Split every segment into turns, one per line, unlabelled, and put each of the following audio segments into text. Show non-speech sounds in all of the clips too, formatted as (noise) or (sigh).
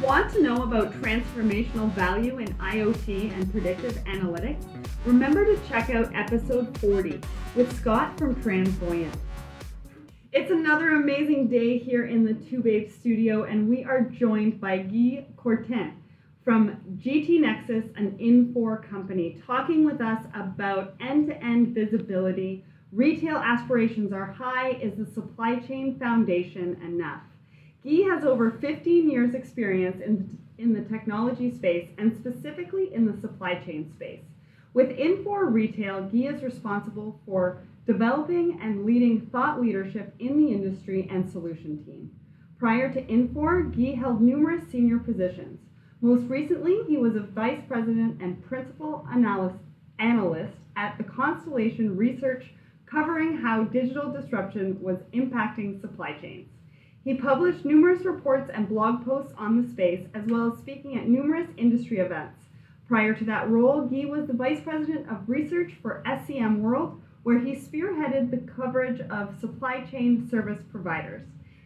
Want to know about transformational value in IoT and predictive analytics? Remember to check out episode 40 with Scott from Transvoyant. It's another amazing day here in the Two Babes studio, and we are joined by Guy Courtin from GT Nexus, an Infor company, talking with us about end to end visibility. Retail aspirations are high. Is the supply chain foundation enough? Guy has over 15 years' experience in, in the technology space and specifically in the supply chain space. With Infor Retail, Guy is responsible for developing and leading thought leadership in the industry and solution team. Prior to Infor, Guy held numerous senior positions. Most recently, he was a vice president and principal analyst, analyst at the Constellation Research, covering how digital disruption was impacting supply chains. He published numerous reports and blog posts on the space, as well as speaking at numerous industry events. Prior to that role, Guy was the vice president of research for SCM World, where he spearheaded the coverage of supply chain service providers.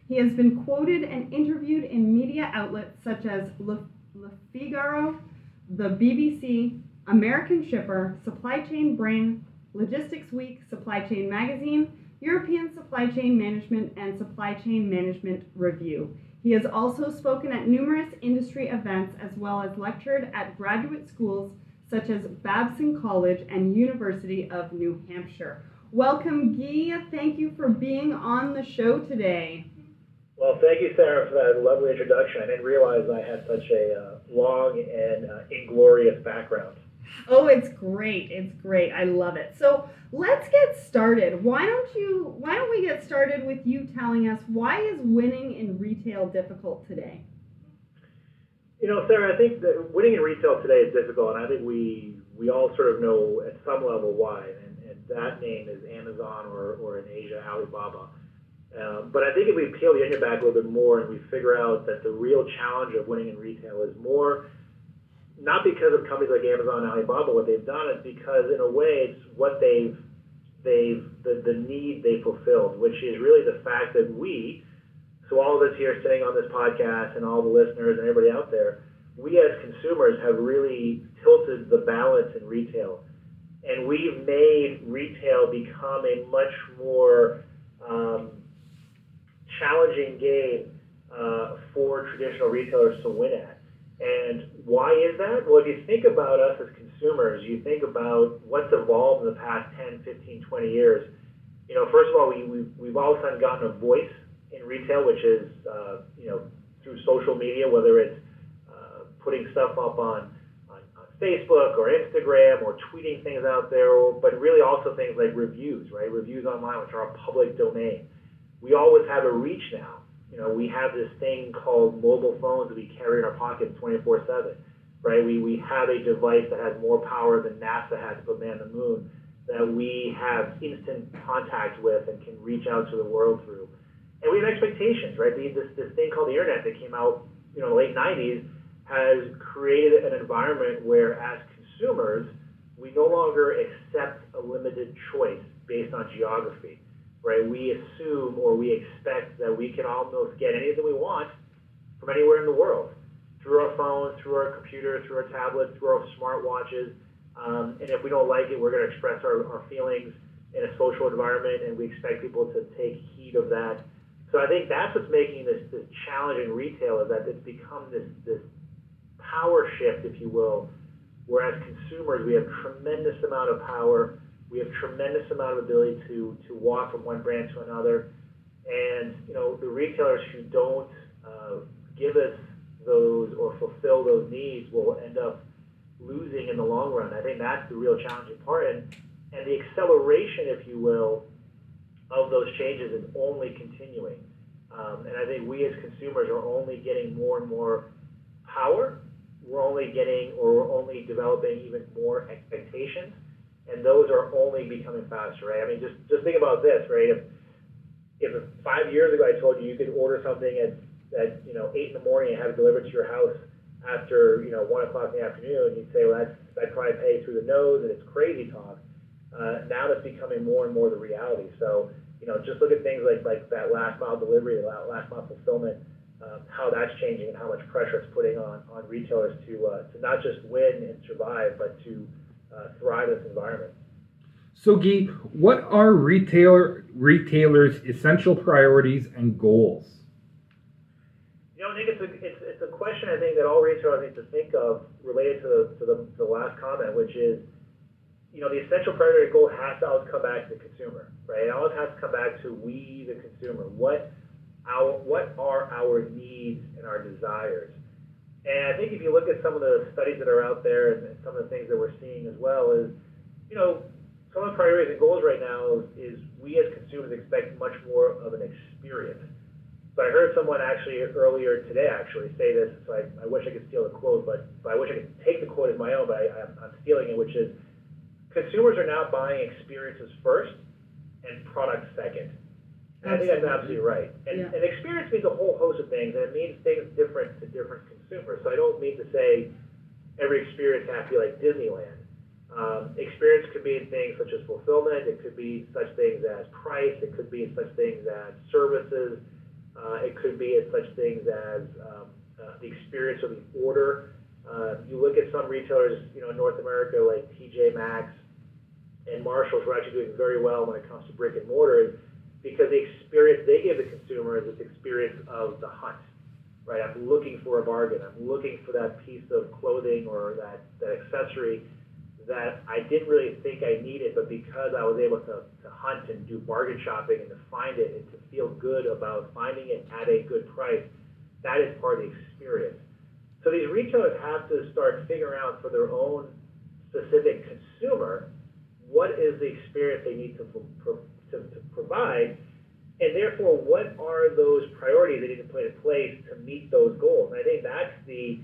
He has been quoted and interviewed in media outlets such as Le Le Figaro, the BBC, American Shipper, Supply Chain Brain, Logistics Week, Supply Chain Magazine, European Supply Chain Management, and Supply Chain Management Review. He has also spoken at numerous industry events as well as lectured at graduate schools such as Babson College and University of New Hampshire. Welcome, Guy. Thank you for being on the show today.
Well, thank you, Sarah, for that lovely introduction. I didn't realize I had such a uh, long and uh, inglorious background.
Oh, it's great. It's great. I love it. So let's get started. Why don't you why don't we get started with you telling us why is winning in retail difficult today?
You know, Sarah, I think that winning in retail today is difficult, and I think we we all sort of know at some level why. And, and that name is Amazon or, or in Asia, Alibaba. Um, but I think if we peel the onion back a little bit more and we figure out that the real challenge of winning in retail is more not because of companies like Amazon and Alibaba, what they've done is because in a way it's what they've they've the, the need they fulfilled, which is really the fact that we, so all of us here sitting on this podcast and all the listeners and everybody out there, we as consumers have really tilted the balance in retail. And we've made retail become a much more um, challenging game uh, for traditional retailers to win at. And why is that? Well, if you think about us as consumers, you think about what's evolved in the past 10, 15, 20 years. You know, first of all, we, we, we've all of a sudden gotten a voice in retail, which is, uh, you know, through social media, whether it's uh, putting stuff up on, on, on, Facebook or Instagram or tweeting things out there, or, but really also things like reviews, right? Reviews online, which are a public domain. We always have a reach now you know, we have this thing called mobile phones that we carry in our pockets 24 7, right? We, we have a device that has more power than NASA had to put man on the moon that we have instant contact with and can reach out to the world through. And we have expectations, right? This, this thing called the internet that came out, you know, late 90s has created an environment where, as consumers, we no longer accept a limited choice based on geography right? We assume or we expect that we can almost get anything we want from anywhere in the world through our phones, through our computer, through our tablets, through our smartwatches. Um, and if we don't like it, we're going to express our, our feelings in a social environment, and we expect people to take heed of that. So I think that's what's making this, this challenge in retail is that it's become this, this power shift, if you will, whereas consumers, we have tremendous amount of power we have tremendous amount of ability to, to walk from one brand to another. And, you know, the retailers who don't uh, give us those or fulfill those needs will end up losing in the long run. I think that's the real challenging part. And, and the acceleration, if you will, of those changes is only continuing. Um, and I think we as consumers are only getting more and more power. We're only getting or we're only developing even more expectations and those are only becoming faster, right? I mean, just just think about this, right? If if five years ago I told you you could order something at at you know eight in the morning and have it delivered to your house after you know one o'clock in the afternoon, you'd say, well, that's I'd probably pay through the nose, and it's crazy talk. Uh, now that's becoming more and more the reality. So you know, just look at things like like that last mile delivery, that last mile fulfillment. um, how that's changing and how much pressure it's putting on, on retailers to, uh, to not just win and survive, but to uh, thrive in this environment.
So, Guy, what are retailer retailers' essential priorities and goals?
You know, I think it's a, it's, it's a question I think that all retailers need to think of related to the, to the, to the last comment, which is, you know, the essential priority goal has to always come back to the consumer, right? It always has to come back to we, the consumer. What our what are our needs and our desires. And I think if you look at some of the studies that are out there and some of the things that we're seeing as well is, you know, some of the priorities and goals right now is, is we as consumers expect much more of an experience. So I heard someone actually earlier today actually say this, so I, I wish I could steal the quote, but, but I wish I could take the quote as my own, but I, I'm, I'm stealing it, which is consumers are now buying experiences first and products second. I think that's absolutely right. And,
Yeah.
and experience means a whole host of things, and it means things different to different consumers. So I don't mean to say every experience has to be like Disneyland. Um, experience could be in things such as fulfillment. It could be such things as price. It could be in such things as services. Uh, it could be in such things as um, uh, the experience of the order. Uh, you look at some retailers, you know, in North America like TJ Maxx and Marshalls, who are actually doing very well when it comes to brick and mortar because the experience they give the consumer is this experience of the hunt, right? I'm looking for a bargain. I'm looking for that piece of clothing or that, that accessory that I didn't really think I needed, but because I was able to, to hunt and do bargain shopping and to find it and to feel good about finding it at a good price, that is part of the experience. So these retailers have to start figuring out for their own specific consumer what is the experience they need to, pro- to, to provide, and therefore what are those priorities they need to put in place to meet those goals. And I think that's the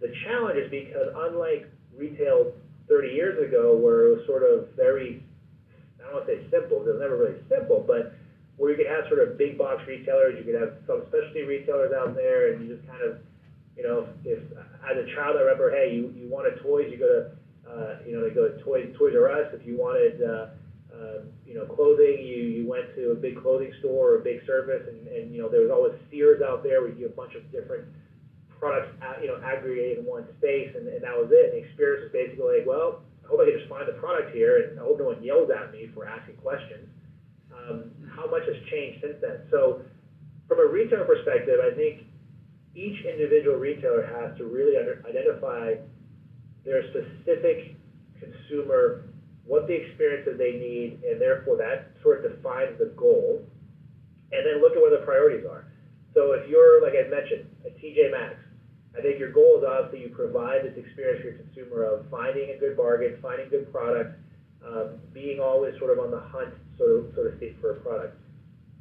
the challenge is because unlike retail 30 years ago, where it was sort of very I don't want to say simple, because it was never really simple, but where you could have sort of big box retailers, you could have some specialty retailers out there, and you just kind of, you know, if as a child I remember, hey, you, you wanted toys, you go to, uh, you know, they go to Toys Toys R Us. If you wanted, uh, uh, you know, clothing, you you went to a big clothing store or a big service, and, and you know there was always Sears out there where you get a bunch of different products, you know, aggregated in one space, and, and that was it. And the experience was basically like, well, I hope I can just find the product here, and I hope no one yells at me for asking questions. Um, how much has changed since then? So, from a retailer perspective, I think each individual retailer has to really under, identify their specific consumer, what the experience that they need, and therefore that sort of defines the goal. And then look at what the priorities are. So if you're, like I mentioned, a TJ Maxx, I think your goal is obviously you provide this experience for your consumer of finding a good bargain, finding good product, um, being always sort of on the hunt, so to, so to speak, for a product.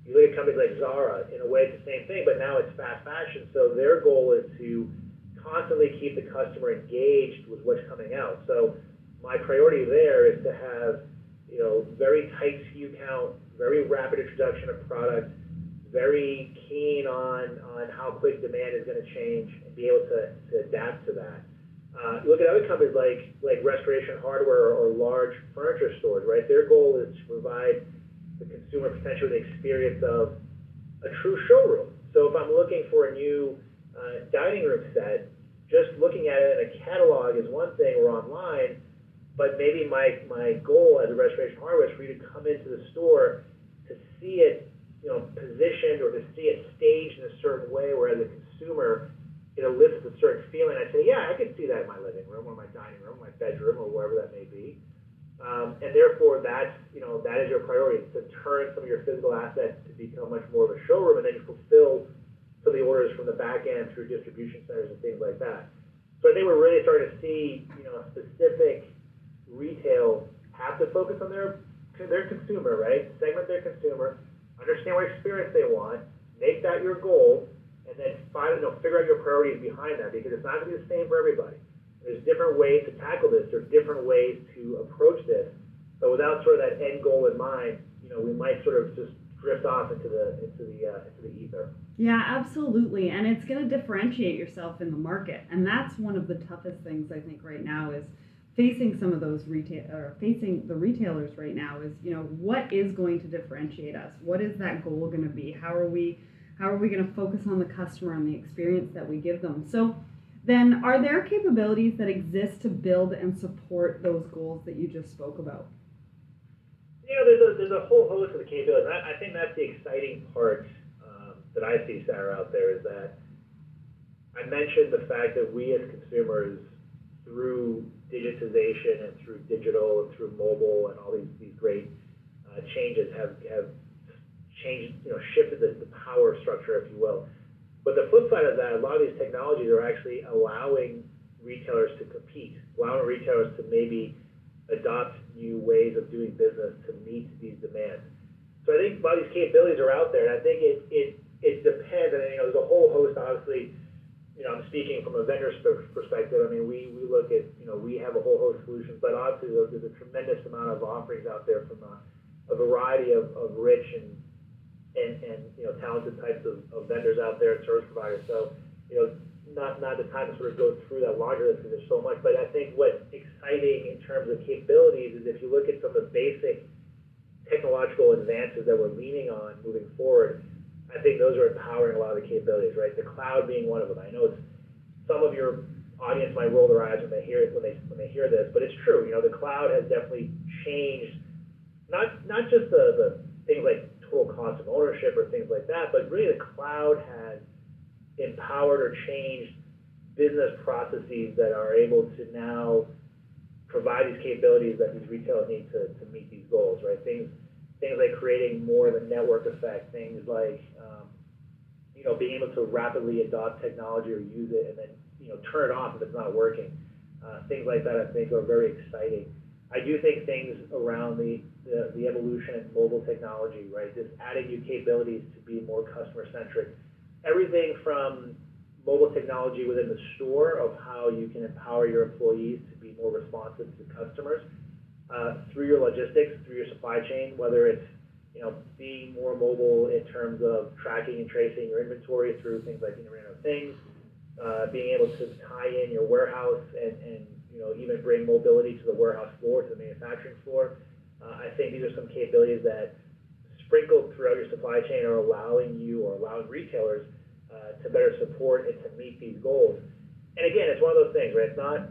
You look at companies like Zara, in a way it's the same thing, but now it's fast fashion, so their goal is to constantly keep the customer engaged with what's coming out. So my priority there is to have, you know, very tight SKU count, very rapid introduction of product, very keen on, on how quick demand is going to change and be able to, to adapt to that. Uh, look at other companies like, like Restoration Hardware or, large furniture stores, right? Their goal is to provide the consumer potentially the experience of a true showroom. So if I'm looking for a new uh, dining room set, just looking at it in a catalog is one thing or online, but maybe my, my goal as a restoration is for you to come into the store to see it, you know, positioned or to see it staged in a certain way where as a consumer it elicits a certain feeling. I say, yeah, I can see that in my living room or my dining room, my bedroom or wherever that may be. Um, and therefore, that's you know that is your priority to turn some of your physical assets to become much more of a showroom, and then you fulfill some of the orders from the back end through distribution centers and things like that. So I think we're really starting to see you know specific retail have to focus on their their consumer, right? Segment their consumer, understand what experience they want, make that your goal, and then find you know figure out your priorities behind that because it's not going to be the same for everybody. There's different ways to tackle this. There's different ways to approach this. But without sort of that end goal in mind, you know, we might sort of just drift off into the into the uh, into the ether.
Yeah, absolutely. And it's going to differentiate yourself in the market. And that's one of the toughest things I think right now is facing some of those retail or facing the retailers right now is, you know, what is going to differentiate us? What is that goal going to be? How are we How are we going to focus on the customer and the experience that we give them? So, then are there capabilities that exist to build and support those goals that you just spoke about?
Know, there's a, there's a whole host of the capabilities. I, I think that's the exciting part um, that I see, Sarah, out there is that I mentioned the fact that we as consumers, through digitization and through digital and through mobile and all these, these great uh, changes, have, have changed, you know, shifted the, the power structure, if you will. But the flip side of that, a lot of these technologies are actually allowing retailers to compete, allowing retailers to maybe adopt new ways of doing business to meet these demands. So I think a lot of these capabilities are out there, and I think it it it depends. And you know, there's a whole host, obviously. You know, I'm speaking from a vendor's perspective. I mean, we, we look at, you know, we have a whole host of solutions, but obviously there's a tremendous amount of offerings out there from a, a variety of, of rich and and, and you know talented types of, of vendors out there and service providers. So you know not not the time to sort of go through that laundry list because there's so much. But I think what's exciting in terms of capabilities is if you look at some of the basic technological advances that we're leaning on moving forward. I think those are empowering a lot of the capabilities, right? The cloud being one of them. I know it's some of your audience might roll their eyes when they hear when they when they hear this, but it's true. You know, the cloud has definitely changed not not just the, the things like total cost of ownership or things like that, but really the cloud has empowered or changed business processes that are able to now provide these capabilities that these retailers need to, to meet these goals, right? Things things like creating more of a network effect, things like um, you know being able to rapidly adopt technology or use it and then you know turn it off if it's not working. Uh, things like that I think are very exciting. I do think things around the, the, the evolution in mobile technology, right? Just adding new capabilities to be more customer centric. Everything from mobile technology within the store of how you can empower your employees to be more responsive to customers uh, through your logistics, through your supply chain, whether it's you know being more mobile in terms of tracking and tracing your inventory through things like Internet of Things, uh, being able to tie in your warehouse and, and you know, even bring mobility to the warehouse floor, to the manufacturing floor. Uh, I think these are some capabilities that sprinkled throughout your supply chain are allowing you or allowing retailers uh, to better support and to meet these goals. And again, it's one of those things, right? It's not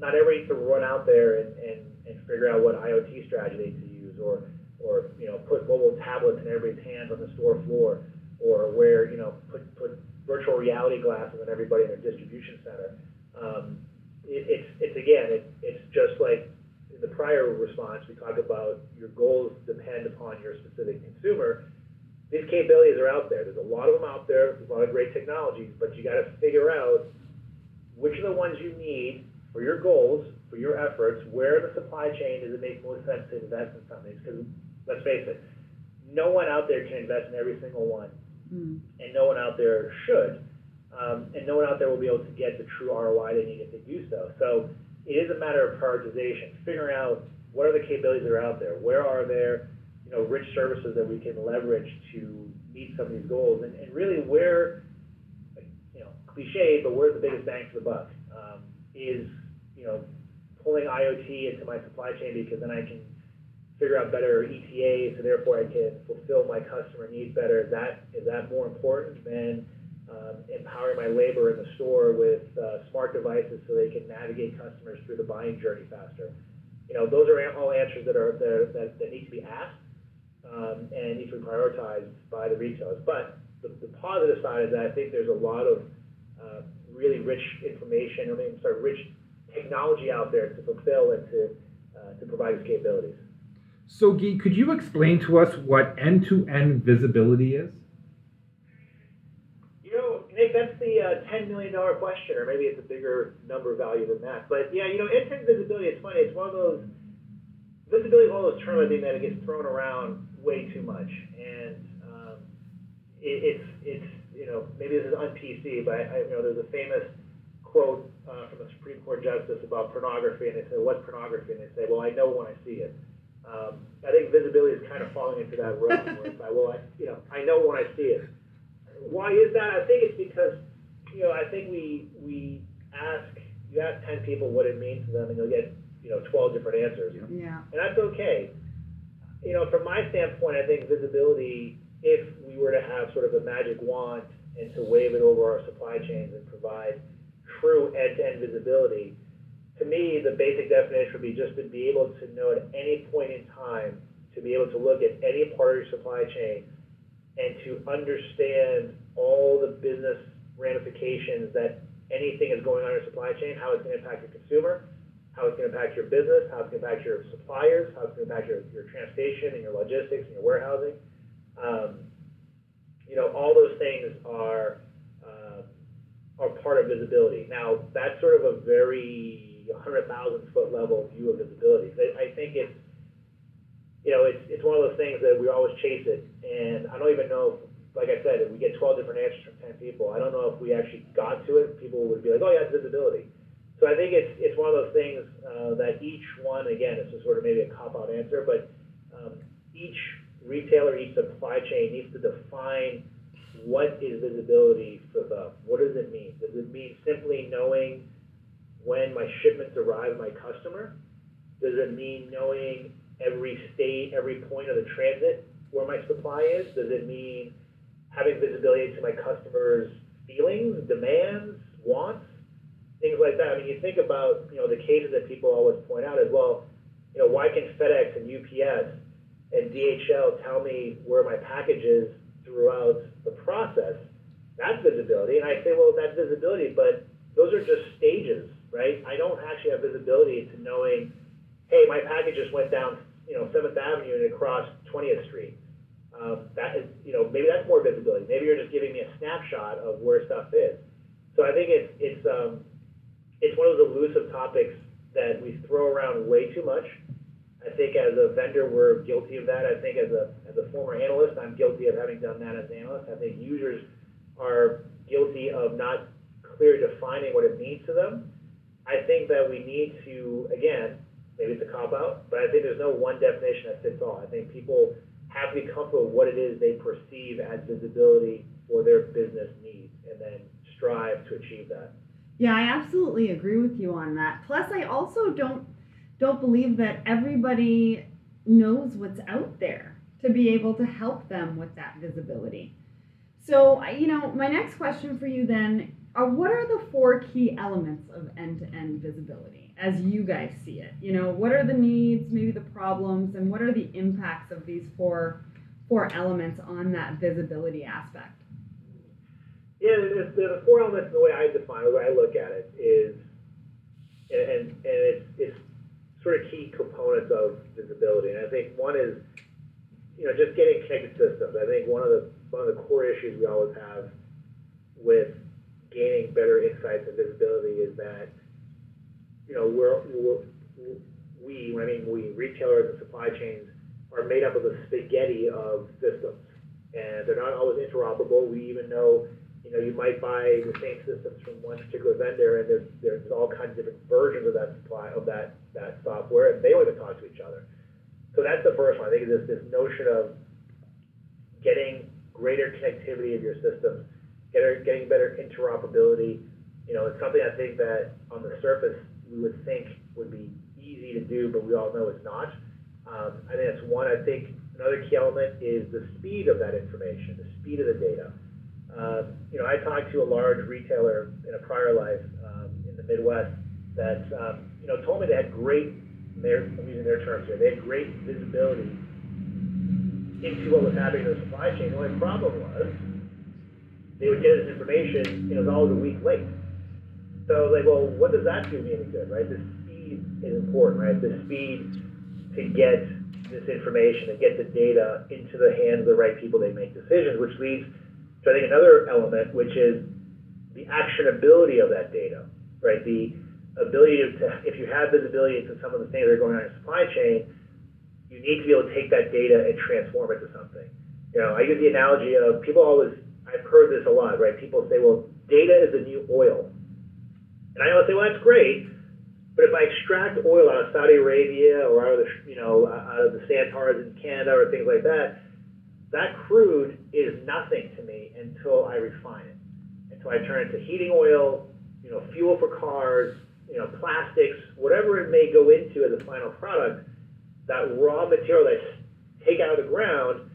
not everybody to run out there and, and, and figure out what IoT strategy to use or or you know put mobile tablets in everybody's hands on the store floor or where you know put put virtual reality glasses on everybody in their distribution center. Um, it, it's it's again it, it's just like in the prior response we talked about your goals depend upon your specific consumer. These capabilities are out there. There's a lot of them out there. There's a lot of great technologies, but you got to figure out which are the ones you need for your goals, for your efforts. Where the supply chain does it make most sense to invest in companies? Because let's face it, no one out there can invest in every single one, mm. and no one out there should um, and no one out there will be able to get the true ROI they need if they do so. So it is a matter of prioritization, figuring out what are the capabilities that are out there, where are there, you know, rich services that we can leverage to meet some of these goals, and, and really where, you know, cliche, but where's the biggest bang for the buck? Um, is you know pulling IoT into my supply chain because then I can figure out better ETA, so therefore I can fulfill my customer needs better. Is that is that more important than um, empowering my labor in the store with uh, smart devices so they can navigate customers through the buying journey faster. You know, those are all answers that are that, that need to be asked um, and need to be prioritized by the retailers. But the, the, positive side is that I think there's a lot of uh, really rich information, I mean, sorry, rich technology out there to fulfill and to uh, to provide these capabilities.
So, Guy, could you explain to us what end-to-end visibility is?
You know, Nick, that's the uh, $10 million question, or maybe it's a bigger number value than that. But yeah, you know, end-to-end visibility, it's funny. It's one of those, visibility is one of those terms I think that it gets thrown around way too much. And um, it, it's, it's, you know, maybe this is un-PC, but I, you know, there's a famous quote uh, from a Supreme Court justice about pornography, and they say, what's pornography? And they say, well, I know when I see it. Um, I think visibility is kind of falling into that realm where it's like, well, I, you know, I know when I see it why is that? I think it's because you know I think we we ask you ask ten people what it means to them, and you'll get you know twelve different answers.
Yeah.
And that's okay. You know, from my standpoint, I think visibility if we were to have sort of a magic wand and to wave it over our supply chains and provide true end-to-end visibility, to me, the basic definition would be just to be able to know at any point in time, to be able to look at any part of your supply chain and to understand all the business ramifications that anything is going on in your supply chain, how it's going to impact your consumer, how it's going to impact your business, how it's going to impact your suppliers, how it's going to impact your, your transportation and your logistics and your warehousing. Um, you know, all those things are are part of visibility. Now, that's sort of a very 100,000 foot level view of visibility. I, I think it's you know, it's, it's one of those things that we always chase it. And I don't even know, if, like I said, if we get 12 different answers from 10 people, I don't know if we actually got to it. People would be like, oh, yeah, it's visibility. So I think it's, it's one of those things uh, that each one, again, it's a sort of maybe a cop out answer, but um, each retailer, each supply chain needs to define what is visibility for them. What does it mean? Does it mean simply knowing when my shipments arrive my customer? Does it mean knowing every state, every point of the transit where my supply is? Does it mean having visibility into my customers' feelings, demands, wants, things like that? I mean, you think about you know the cases that people always point out as well. You know, why can FedEx and UPS and DHL tell me where my package is throughout the process? That's visibility, and I say, well, that's visibility, but those are just stages, right? I don't actually have visibility to knowing hey, my package just went down, you know, Seventh Avenue and across 20th Street. Um, that is, you know, maybe that's more visibility. Maybe you're just giving me a snapshot of where stuff is. So I think it's it's um, it's one of those elusive topics that we throw around way too much. I think as a vendor, we're guilty of that. I think as a as a former analyst, I'm guilty of having done that as an analyst. I think users are guilty of not clearly defining what it means to them. I think that we need to again maybe it's a cop out, but I think there's no one definition that fits all. I think people have to be comfortable with what it is they perceive as visibility for their business needs and then strive to achieve that.
Yeah, I absolutely agree with you on that. Plus I also don't don't believe that everybody knows what's out there to be able to help them with that visibility. So, you know, my next question for you then are what are the four key elements of end-to-end visibility? as you guys see it? You know, what are the needs, maybe the problems, and what are the impacts of these four four elements on that visibility aspect?
Yeah, the, the four elements, the way I define, the way I look at it is, and, and, and it's, it's sort of key components of visibility. And I think one is, you know, just getting connected systems. I think one of the one of the core issues we always have with gaining better insights and visibility is that you know, we're, we're, we, I mean we, retailers and supply chains, are made up of a spaghetti of systems. And they're not always interoperable. We even know, you know, you might buy the same systems from one particular vendor, and there's, there's all kinds of different versions of that supply of that, that software, and they don't even talk to each other. So that's the first one. I think is this, this notion of getting greater connectivity of your systems, getting, getting better interoperability. You know, it's something I think that on the surface we would think would be easy to do, but we all know it's not. Um, I think that's one. I think another key element is the speed of that information, the speed of the data. Um, you know, I talked to a large retailer in a prior life um, in the Midwest that um, you know told me they had great. Their, I'm using their terms here. They had great visibility into what was happening in the supply chain. The only problem was they would get this information, you know, was always a week late. So like, well, what does that do me any good, right? The speed is important, right? The speed to get this information, to get the data into the hands of the right people, they make decisions, which leads to I think another element, which is the actionability of that data, right? The ability to, if you have visibility into some of the things that are going on in your supply chain, you need to be able to take that data and transform it to something. You know, I use the analogy of people always, I've heard this a lot, right? People say, well, data is the new oil. And I always say, well, that's great, but if I extract oil out of Saudi Arabia or out of the, you know, out of the Santars in Canada or things like that, that crude is nothing to me until I refine it. Until I turn it to heating oil, you know, fuel for cars, you know, plastics, whatever it may go into as a final product, that raw material that I take out of the ground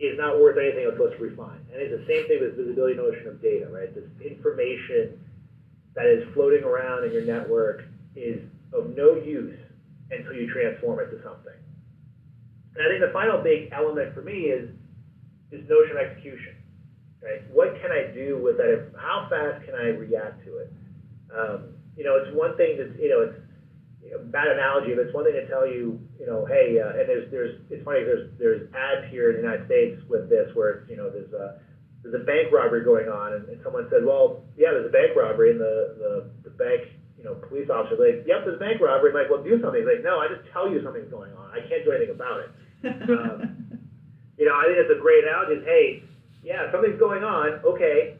is not worth anything until it's refined. And it's the same thing with visibility notion of data, right? This information that is floating around in your network is of no use until you transform it to something. And I think the final big element for me is this notion of execution. Right? What can I do with that? How fast can I react to it? Um, you know, it's one thing to, you know, it's you know, bad analogy, but it's one thing to tell you, you know, hey, uh, and there's, there's, it's funny, there's, there's ads here in the United States with this where, it's, you know, there's a, there's a bank robbery going on, and, and someone said, well, yeah, there's a bank robbery, and the, the, the bank, you know, police officer like, yep, there's a bank robbery. I'm like, well, do something. He's like, no, I just tell you something's going on. I can't do anything about it. (laughs) Um, you know, I think that's a great analogy. Is hey, yeah, something's going on. Okay,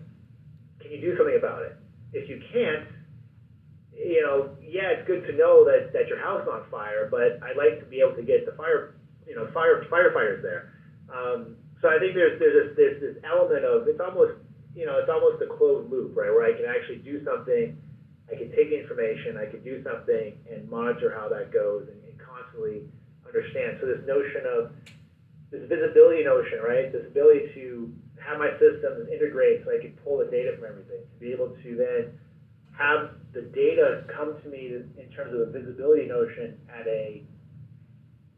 can you do something about it? If you can't, you know, yeah, it's good to know that, that your house is on fire, but I'd like to be able to get the fire, you know, fire firefighters there. Um, so I think there's there's this, there's this element of it's almost you know it's almost a closed loop, right? Where I can actually do something, I can take information, I can do something and monitor how that goes and, and constantly understand. So this notion of this visibility notion, right? This ability to have my systems integrate so I can pull the data from everything, to be able to then have the data come to me in terms of a visibility notion at a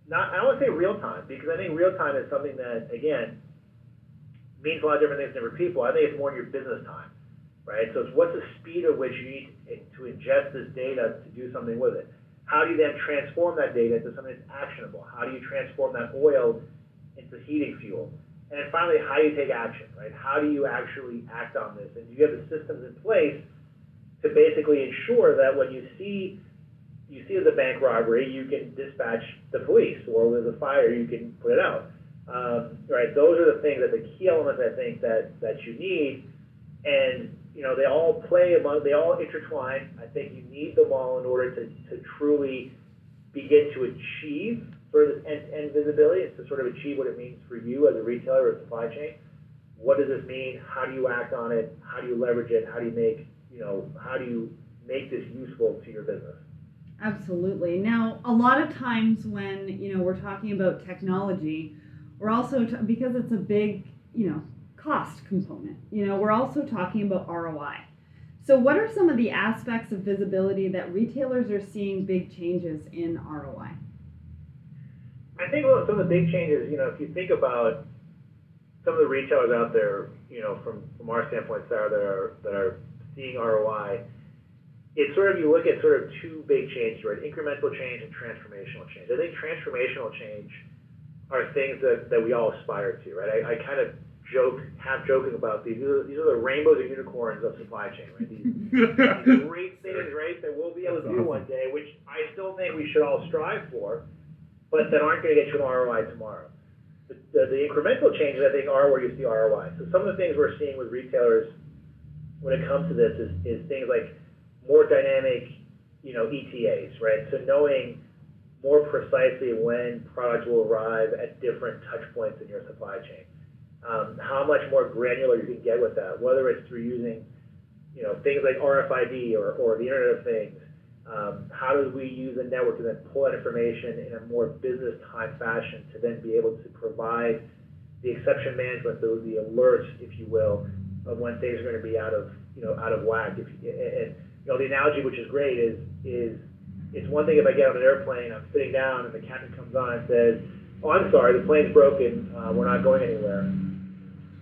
not I don't want to say real time because I think real time is something that again means a lot of different things to different people. I think it's more in your business time, right? So it's what's the speed at which you need to ingest this data to do something with it. How do you then transform that data into something that's actionable? How do you transform that oil into heating fuel? And then finally, how do you take action, right? How do you actually act on this? And do you have the systems in place to basically ensure that when you see you see a bank robbery, you can dispatch the police, or with a fire, you can put it out. Um, right? Those are the things that the key elements I think that that you need, and you know they all play among, they all intertwine. I think you need them all in order to to truly begin to achieve of this end-to-end visibility. It's to sort of achieve what it means for you as a retailer or supply chain. What does this mean? How do you act on it? How do you leverage it? How do you make you know how do you make this useful to your business?
Absolutely. Now, a lot of times when you know we're talking about technology, we're also t- because it's a big you know cost component. You know, we're also talking about ROI. So, what are some of the aspects of visibility that retailers are seeing big changes in ROI?
I think well, some of the big changes, you know, if you think about some of the retailers out there, you know, from, from our standpoint, Sarah, that are that are seeing ROI, it's sort of you look at sort of two big changes, right? Incremental change and transformational change. I think transformational change are things that, that we all aspire to, right? I, I kind of joke, half joking about these. These are, these are the rainbows and unicorns of supply chain, right? These, these (laughs) great things, right, that we'll be able to do one day, which I still think we should all strive for, but that aren't going to get you an ROI tomorrow. The, the, the incremental changes, I think, are where you see ROI. So some of the things we're seeing with retailers when it comes to this is, is things like more dynamic, you know, ETAs, right? So knowing more precisely when products will arrive at different touch points in your supply chain. Um, how much more granular you can get with that, whether it's through using, you know, things like RFID or, or the Internet of Things. Um, how do we use a network to then pull that information in a more business time fashion to then be able to provide the exception management, the, the alerts, if you will, of when things are going to be out of, you know, out of whack. If, and you know, the analogy, which is great, is is it's one thing if I get on an airplane, I'm sitting down, and the captain comes on and says, "Oh, I'm sorry, the plane's broken. Uh, we're not going anywhere."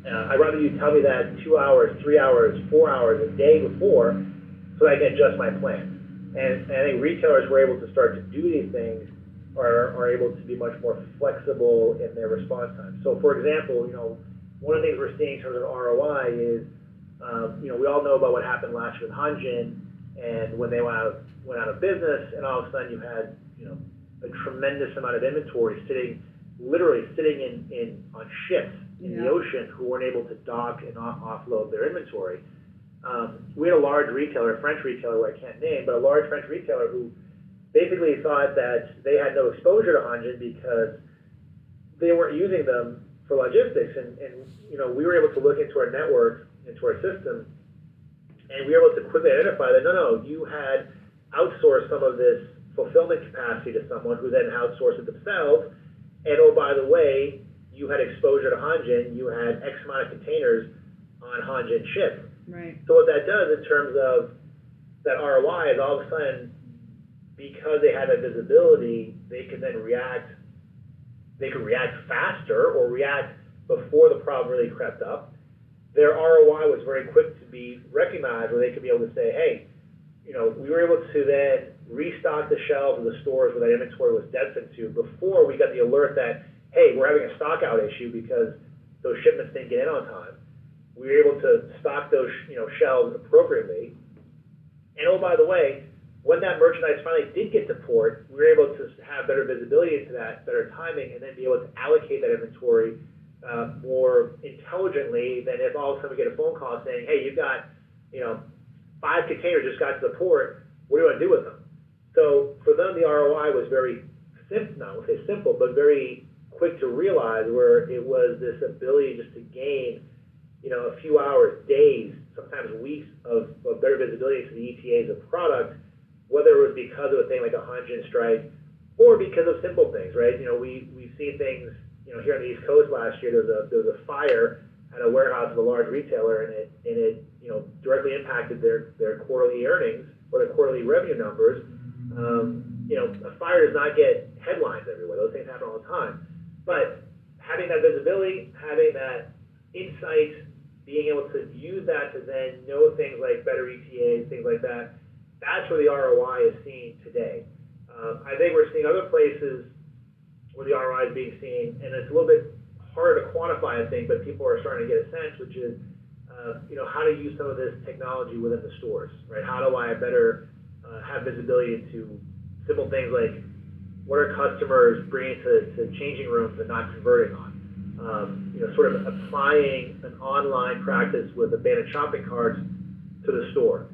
Uh, I'd rather you tell me that two hours, three hours, four hours, a day before, so I can adjust my plan. And, and I think retailers were able to start to do these things are, are able to be much more flexible in their response time. So, for example, you know, one of the things we're seeing in terms of ROI is, um, you know, we all know about what happened last year with Hanjin and when they went out of, went out of business, and all of a sudden you had you know a tremendous amount of inventory sitting, literally sitting in, in on ships in yeah. the ocean who weren't able to dock and off- offload their inventory. Um, we had a large retailer, a French retailer who I can't name, but a large French retailer who basically thought that they had no exposure to Hanjin because they weren't using them for logistics. And, and you know, we were able to look into our network, into our system, and we were able to quickly identify that no, no, you had outsourced some of this fulfillment capacity to someone who then outsourced it themselves. And oh, by the way, you had exposure to Hanjin, you had X amount of containers on Hanjin ship.
Right.
So what that does in terms of that ROI is all of a sudden, because they have that visibility, they can then react. They can react faster or react before the problem really crept up. Their ROI was very quick to be recognized, where they could be able to say, "Hey, you know, we were able to then restock the shelves of the stores where that inventory was destined to before we got the alert that, hey, we're having a stock out issue because those shipments didn't get in on time. We were able to stock those, you know, shelves appropriately. And oh, by the way, when that merchandise finally did get to port, we were able to have better visibility into that, better timing, and then be able to allocate that inventory uh, more intelligently than if all of a sudden we get a phone call saying, hey, you've got, you know, five containers just got to the port. What do you want to do with them? So for them, the ROI was very simple, not say simple, but very quick to realize where it was this ability just to gain, you know, a few hours, days, sometimes weeks of, of better visibility into the ETAs of product, whether it was because of a thing like a Hanjin strike or because of simple things, right? You know, we, we've seen things, you know, here on the East Coast last year, there was a, there was a fire at a warehouse of a large retailer and it, and it, you know, directly impacted their, their quarterly earnings or their quarterly revenue numbers. Um, you know, a fire does not get headlines everywhere. Those things happen all the time. But having that visibility, having that insight, being able to use that to then know things like better ETAs, things like that, that's where the ROI is seen today. Um, I think we're seeing other places where the ROI is being seen, and it's a little bit harder to quantify, I think, but people are starting to get a sense, which is, uh, you know, how to use some of this technology within the stores, right? How do I better uh, have visibility into simple things like what are customers bringing to, to changing rooms and not converting on? Um, you know, sort of applying an online practice with abandoned shopping carts to the store.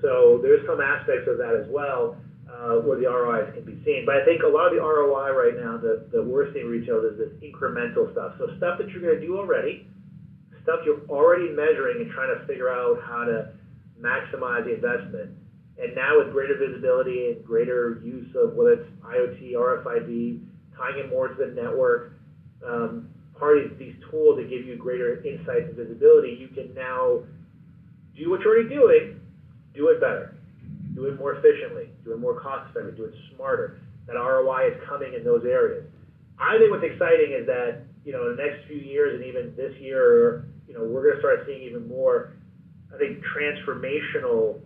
So there's some aspects of that as well uh, where the ROIs can be seen. But I think a lot of the ROI right now that, that we're seeing retail is this incremental stuff. So stuff that you're going to do already, stuff you're already measuring and trying to figure out how to maximize the investment. And now with greater visibility and greater use of whether it's IoT, RFID, tying in more to the network, um, part of these tools that give you greater insights and visibility, you can now do what you're already doing, do it better, do it more efficiently, do it more cost effectively, do it smarter. That ROI is coming in those areas. I think what's exciting is that you know in the next few years and even this year, you know we're going to start seeing even more. I think transformational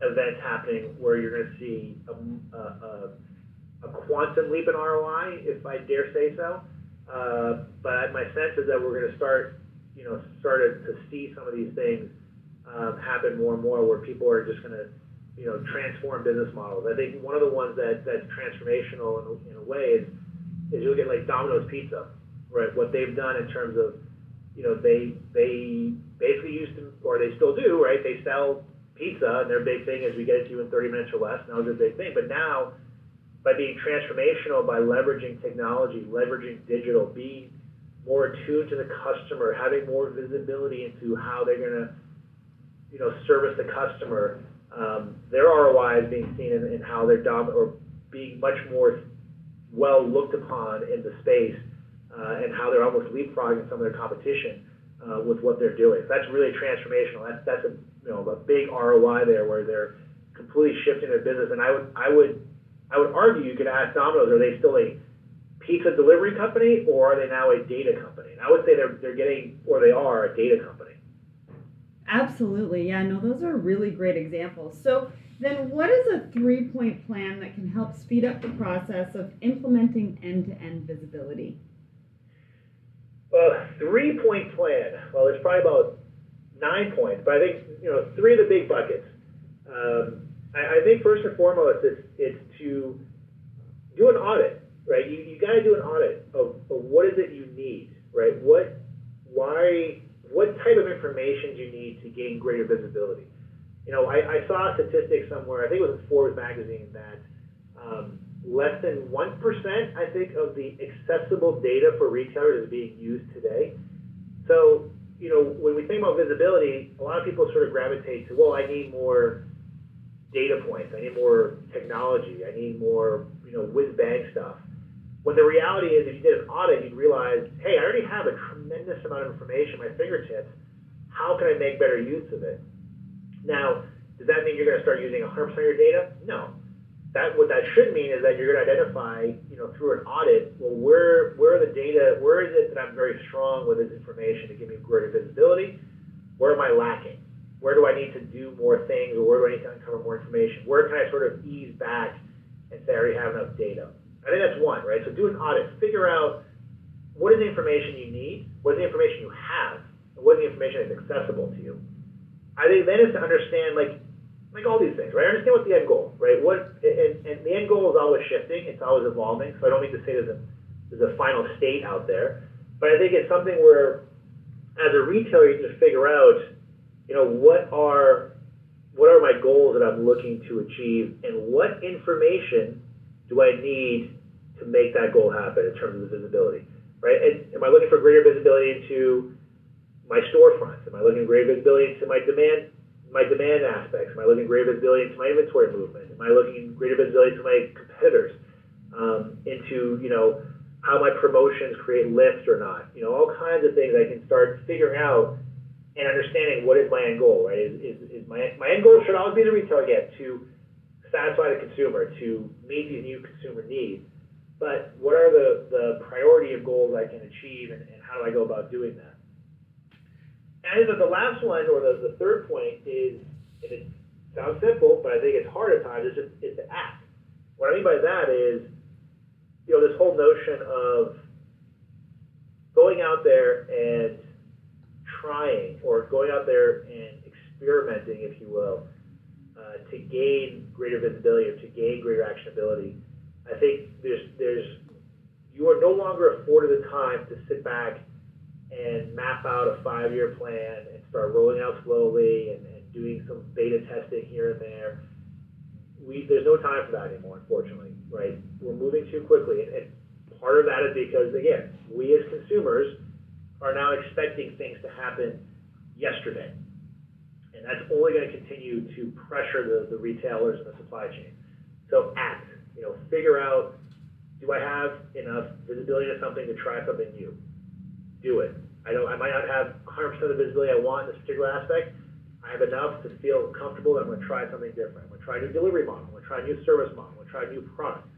events happening where you're going to see a, a, a, quantum leap in ROI, if I dare say so. Uh, but my sense is that we're going to start, you know, started to see some of these things um, happen more and more, where people are just going to, you know, transform business models. I think one of the ones that that's transformational in, in a way is is you look at like Domino's Pizza, right? What they've done in terms of, you know, they they basically used to, or they still do, right? They sell pizza, and their big thing is we get it to you in 30 minutes or less. And that was their big thing. But now, by being transformational, by leveraging technology, leveraging digital, being more attuned to the customer, having more visibility into how they're going to, you know, service the customer. Um, their ROI is being seen in, in how they're dom- or being much more well looked upon in the space, uh, and how they're almost leapfrogging some of their competition uh, with what they're doing. That's really transformational. That's that's a you know a big ROI there where they're completely shifting their business. And I would I would I would argue you could ask Domino's, are they still a pizza delivery company or are they now a data company? And I would say they're they're getting or they are a data company.
Absolutely, yeah. No, those are really great examples. So then, what is a three-point plan that can help speed up the process of implementing end-to-end visibility?
Well, three-point plan. Well, there's probably about nine points, but I think you know three of the big buckets. Um, I, I, think first and foremost, it's it's to do an audit, right? You you got to do an audit of, of what is it you need, right? What, why, what type of information do you need to gain greater visibility? You know, I, I saw a statistic somewhere. I think it was in Forbes magazine that um, less than one percent, I think, of the accessible data for retailers is being used today. So you know, when we think about visibility, a lot of people sort of gravitate to, well, I need more data points, I need more technology, I need more, you know, whiz bang stuff. When the reality is, if you did an audit, you'd realize, hey, I already have a tremendous amount of information at my fingertips. How can I make better use of it? Now, does that mean you're going to start using 100% of your data? No. That what that should mean is that you're going to identify, you know, through an audit, well, where where are the data? Where is it that I'm very strong with this information to give me greater visibility? Where am I lacking? Where do I need to do more things, or where do I need to uncover more information? Where can I sort of ease back and say I already have enough data? I think that's one, right? So do an audit, figure out what is the information you need, what is the information you have, and what is the information that's accessible to you. I think then is to understand like like all these things, right? I understand what the end goal, right? What and, and the end goal is always shifting, it's always evolving. So I don't mean to say there's a there's a final state out there, but I think it's something where, as a retailer, you can figure out, you know, what are what are my goals that I'm looking to achieve, and what information do I need to make that goal happen in terms of visibility, right? And am I looking for greater visibility into my storefronts? Am I looking for greater visibility into my demand my demand aspects? Am I looking greater visibility into my inventory movement? Am I looking greater visibility to my competitors? Um, into you know how my promotions create lift or not? You know all kinds of things I can start figuring out and understanding what is my end goal. Right? Is, is, is my my end goal should always be the retail get to satisfy the consumer to meet these new consumer needs. But what are the, the priority of goals I can achieve and, and how do I go about doing that? And I think the last one, or the, the third point, is, and it sounds simple, but I think it's hard at times, is, just, is to act. What I mean by that is, you know, this whole notion of going out there and trying, or going out there and experimenting, if you will, uh, to gain greater visibility or to gain greater actionability. I think there's there's you are no longer afforded the time to sit back and map out a five-year plan and start rolling out slowly and, and doing some beta testing here and there. We, there's no time for that anymore, unfortunately, right? We're moving too quickly. And, and part of that is because, again, we as consumers are now expecting things to happen yesterday. And that's only going to continue to pressure the, the retailers and the supply chain. So act, you know, figure out, do I have enough visibility to something to try something new? do it. I don't. I might not have 100% of the visibility I want in this particular aspect. I have enough to feel comfortable that I'm going to try something different. I'm going to try a new delivery model. I'm going to try a new service model. I'm going to try a new product.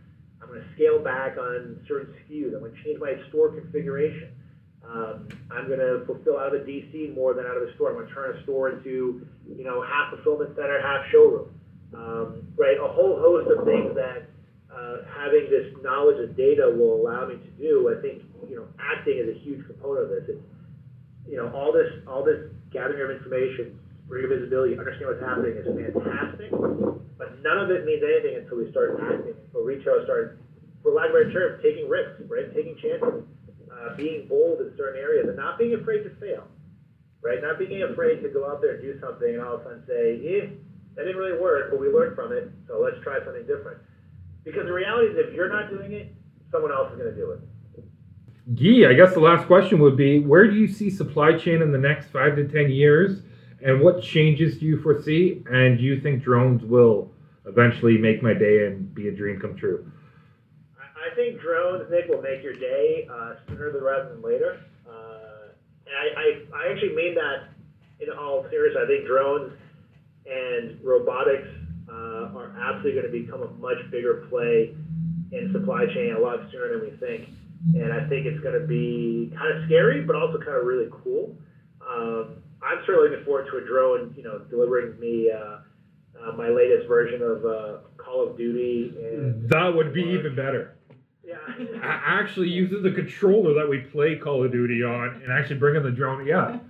I'm going to scale back on certain SKUs. I'm going to change my store configuration. Um, I'm going to fulfill out of the DC more than out of the store. I'm going to turn a store into, you know, half fulfillment center, half showroom. Um, right, a whole host of things that uh, having this knowledge of data will allow me to do. I think you know acting is a huge component of this. It's you know all this all this gathering of information, bringing visibility, understand what's happening is fantastic, but none of it means anything until we start acting. Until retailers start, for lack of a better term, taking risks, right? Taking chances, uh, being bold in certain areas, and not being afraid to fail. Right, not being afraid to go out there and do something and all of a sudden say, "Eh, that didn't really work, but we learned from it, so let's try something different." Because the reality is, if you're not doing it, someone else is going to do it.
Gee, I guess the last question would be where do you see supply chain in the next five to 10 years? And what changes do you foresee? And do you think drones will eventually make my day and be a dream come true?
I think drones, Nick, will make your day uh, sooner rather than later. Uh, and I, I, I actually mean that in all seriousness. I think drones and robotics uh, are absolutely going to become a much bigger play in supply chain a lot sooner than we think. And I think it's going to be kind of scary, but also kind of really cool. Um, I'm certainly looking forward to a drone, you know, delivering me uh, uh, my latest version of uh, Call of Duty. And
that would be even better. Actually using the controller that we play Call of Duty on and actually bringing the drone. Yeah. (laughs)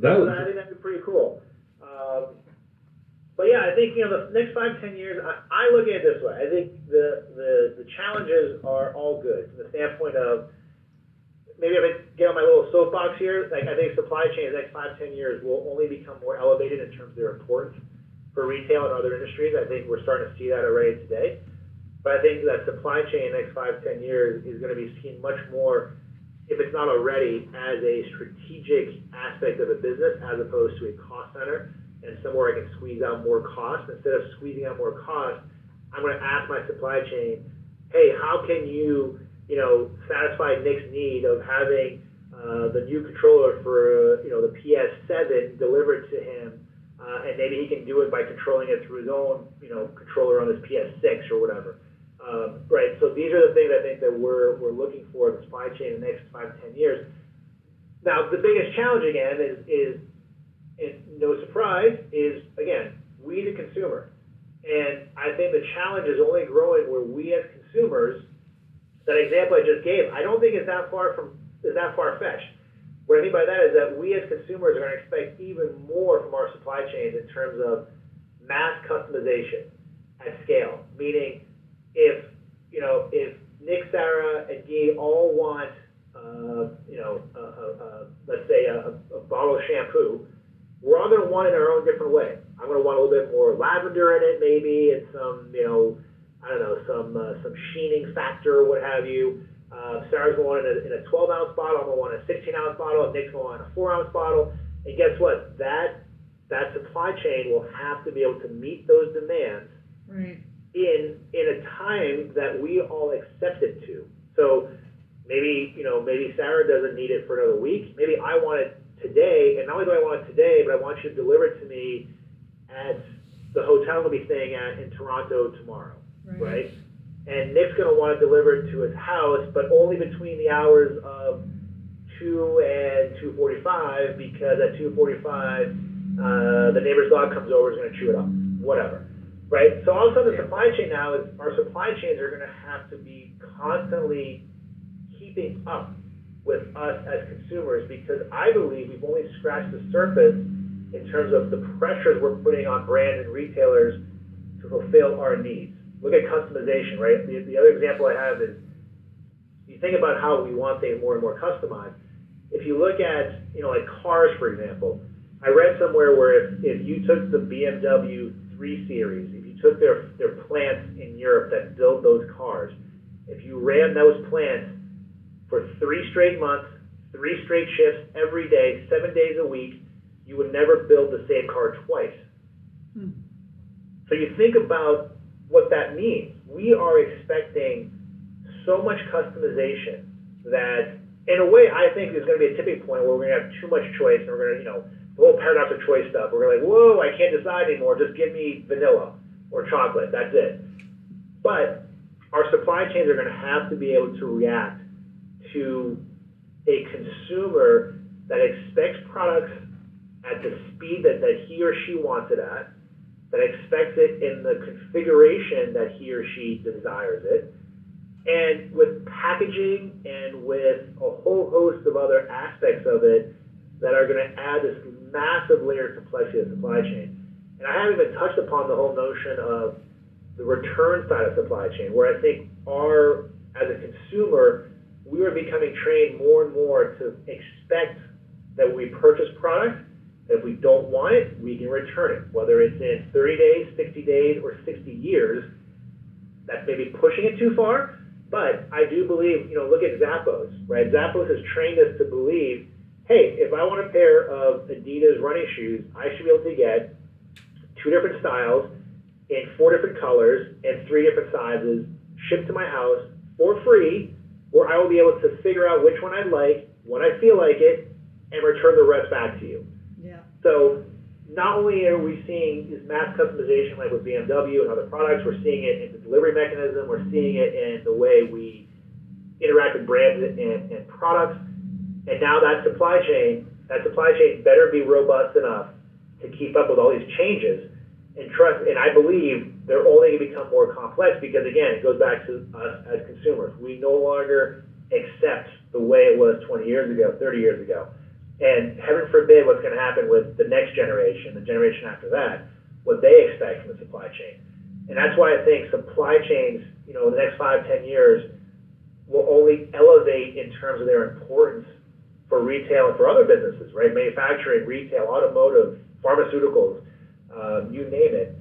That I think that'd be pretty cool. Um, but yeah, I think you know the next five ten years, I, I look at it this way. I think the, the the challenges are all good from the standpoint of maybe if I get on my little soapbox here, like I think supply chain in the next five ten years will only become more elevated in terms of their importance for retail and other industries. I think we're starting to see that already today. But I think that supply chain in the next five ten years is going to be seen much more, if it's not already, as a strategic aspect of a business as opposed to a cost center and somewhere I can squeeze out more cost. Instead of squeezing out more cost, I'm going to ask my supply chain, hey, how can you you know, satisfy Nick's need of having uh, the new controller for uh, you know the PS7 delivered to him, uh, and maybe he can do it by controlling it through his own you know controller on his PS6 or whatever. Um, right. So these are the things I think that we're we're looking for in the supply chain in the next five to ten years. Now the biggest challenge again is is, and no surprise, is again we the consumer, and I think the challenge is only growing where we as consumers. That example I just gave, I don't think it's that far from is that far fetched. What I mean by that is that we as consumers are going to expect even more from our supply chains in terms of mass customization at scale. Meaning, if you know, if Nick, Sarah, and Guy all want, uh, you know, a, a, a, let's say a, a bottle of shampoo, we're all going to want it in our own different way. I'm going to want a little bit more lavender in it, maybe, and some, you know, I don't know, some uh, some sheening factor, or what have you. Uh, Sarah's going to want it in a, in a 12 ounce bottle. I'm going to want a 16 ounce bottle. And Nick's going to want a 4 ounce bottle. And guess what? That that supply chain will have to be able to meet those demands
Right.
In in a time that we all accept it to. So maybe you know maybe Sarah doesn't need it for another week. Maybe I want it today, and not only do I want it today, but I want you to deliver it to me at the hotel we'll be staying at in Toronto tomorrow, right? And Nick's going to want to deliver it delivered to his house, but only between the hours of two and two forty-five, because at two forty-five, uh, the neighbor's dog comes over, is going to chew it up, whatever right? So all of a sudden, the supply chain now is our supply chains are going to have to be constantly keeping up with us as consumers because I believe we've only scratched the surface in terms of the pressures we're putting on brands and retailers to fulfill our needs. Look at customization, right? The, the other example I have is you think about how we want things more and more customized. If you look at, you know, like cars, for example, I read somewhere where if, if you took the BMW 3 Series, took their, their plants in Europe that build those cars, if you ran those plants for three straight months, three straight shifts, every day, seven days a week, you would never build the same car twice.
Hmm.
So you think about what that means. We are expecting so much customization that, in a way, I think there's going to be a tipping point where we're going to have too much choice and we're going to, you know, the whole paradox of choice stuff. We're gonna be like, whoa, I can't decide anymore. Just give me vanilla or chocolate. That's it. But our supply chains are going to have to be able to react to a consumer that expects products at the speed that, that he or she wants it at, that expects it in the configuration that he or she desires it, and with packaging and with a whole host of other aspects of it that are going to add this massive layer of complexity of supply chain. And I haven't even touched upon the whole notion of the return side of supply chain, where I think our, as a consumer, we are becoming trained more and more to expect that when we purchase product, if we don't want it, we can return it, whether it's in 30 days, 60 days, or 60 years. That's maybe pushing it too far, but I do believe, you know, look at Zappos, right? Zappos has trained us to believe hey, if I want a pair of Adidas running shoes, I should be able to get two different styles in four different colors and three different sizes shipped to my house for free, where I will be able to figure out which one I like, when I feel like it, and return the rest back to you.
Yeah.
So not only are we seeing this mass customization like with BMW and other products, we're seeing it in the delivery mechanism, we're seeing it in the way we interact with brands and, and products. And now that supply chain, that supply chain better be robust enough to keep up with all these changes. And trust, and I believe they're only going to become more complex because again, it goes back to us as consumers. We no longer accept the way it was 20 years ago, 30 years ago. And heaven forbid what's going to happen with the next generation, the generation after that, what they expect from the supply chain. And that's why I think supply chains, you know, in the next five, ten years, will only elevate in terms of their importance for retail and for other businesses, right? Manufacturing, retail, automotive, pharmaceuticals, um, you name it.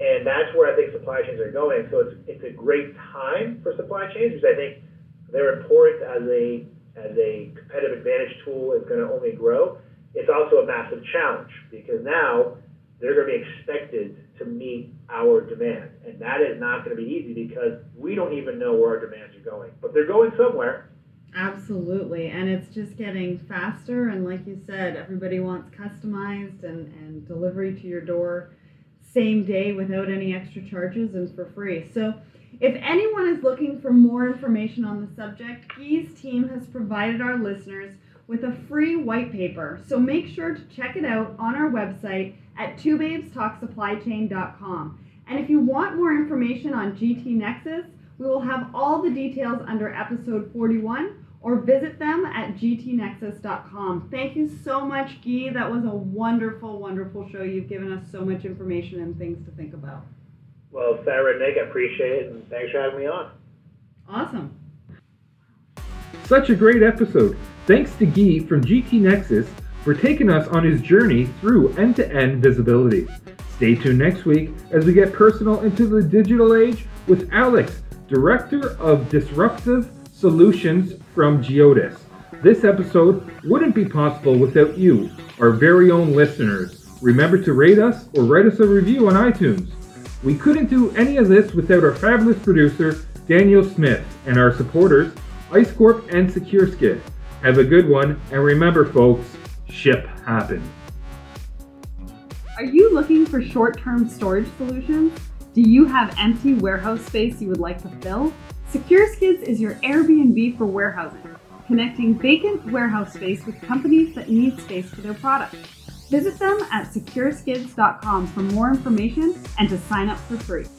And that's where I think supply chains are going. So it's, it's a great time for supply chains because I think they're important as a as a competitive advantage tool. It's going to only grow. It's also a massive challenge because now they're going to be expected to meet our demand. And And that is not going to be easy because we don't even know where our demands are going. But they're going somewhere.
Absolutely. And it's just getting faster. And like you said, everybody wants customized and, and delivery to your door same day without any extra charges and for free. So if anyone is looking for more information on the subject, Guy's team has provided our listeners with a free white paper. So make sure to check it out on our website at twobabestalksupplychain.com. And if you want more information on GT Nexus, we will have all the details under episode 41 or visit them at gtnexus.com. Thank you so much, Guy. That was a wonderful, wonderful show. You've given us so much information and things to think about.
Well, Sarah and Nick, I appreciate it, and thanks for having me on.
Awesome.
Such a great episode. Thanks to Guy from GT Nexus for taking us on his journey through end to end visibility. Stay tuned next week as we get personal into the digital age with Alex, Director of Disruptive Solutions from Geodis. This episode wouldn't be possible without you, our very own listeners. Remember to rate us or write us a review on iTunes. We couldn't do any of this without our fabulous producer, Daniel Smith, and our supporters, Ice Corp and SecureSkid. Have a good one, and remember, folks, ship happens.
Are you looking for short term storage solutions? Do you have empty warehouse space you would like to fill? SecureSkids is your Airbnb for warehousing, connecting vacant warehouse space with companies that need space for their products. Visit them at secureskids.com for more information and to sign up for free.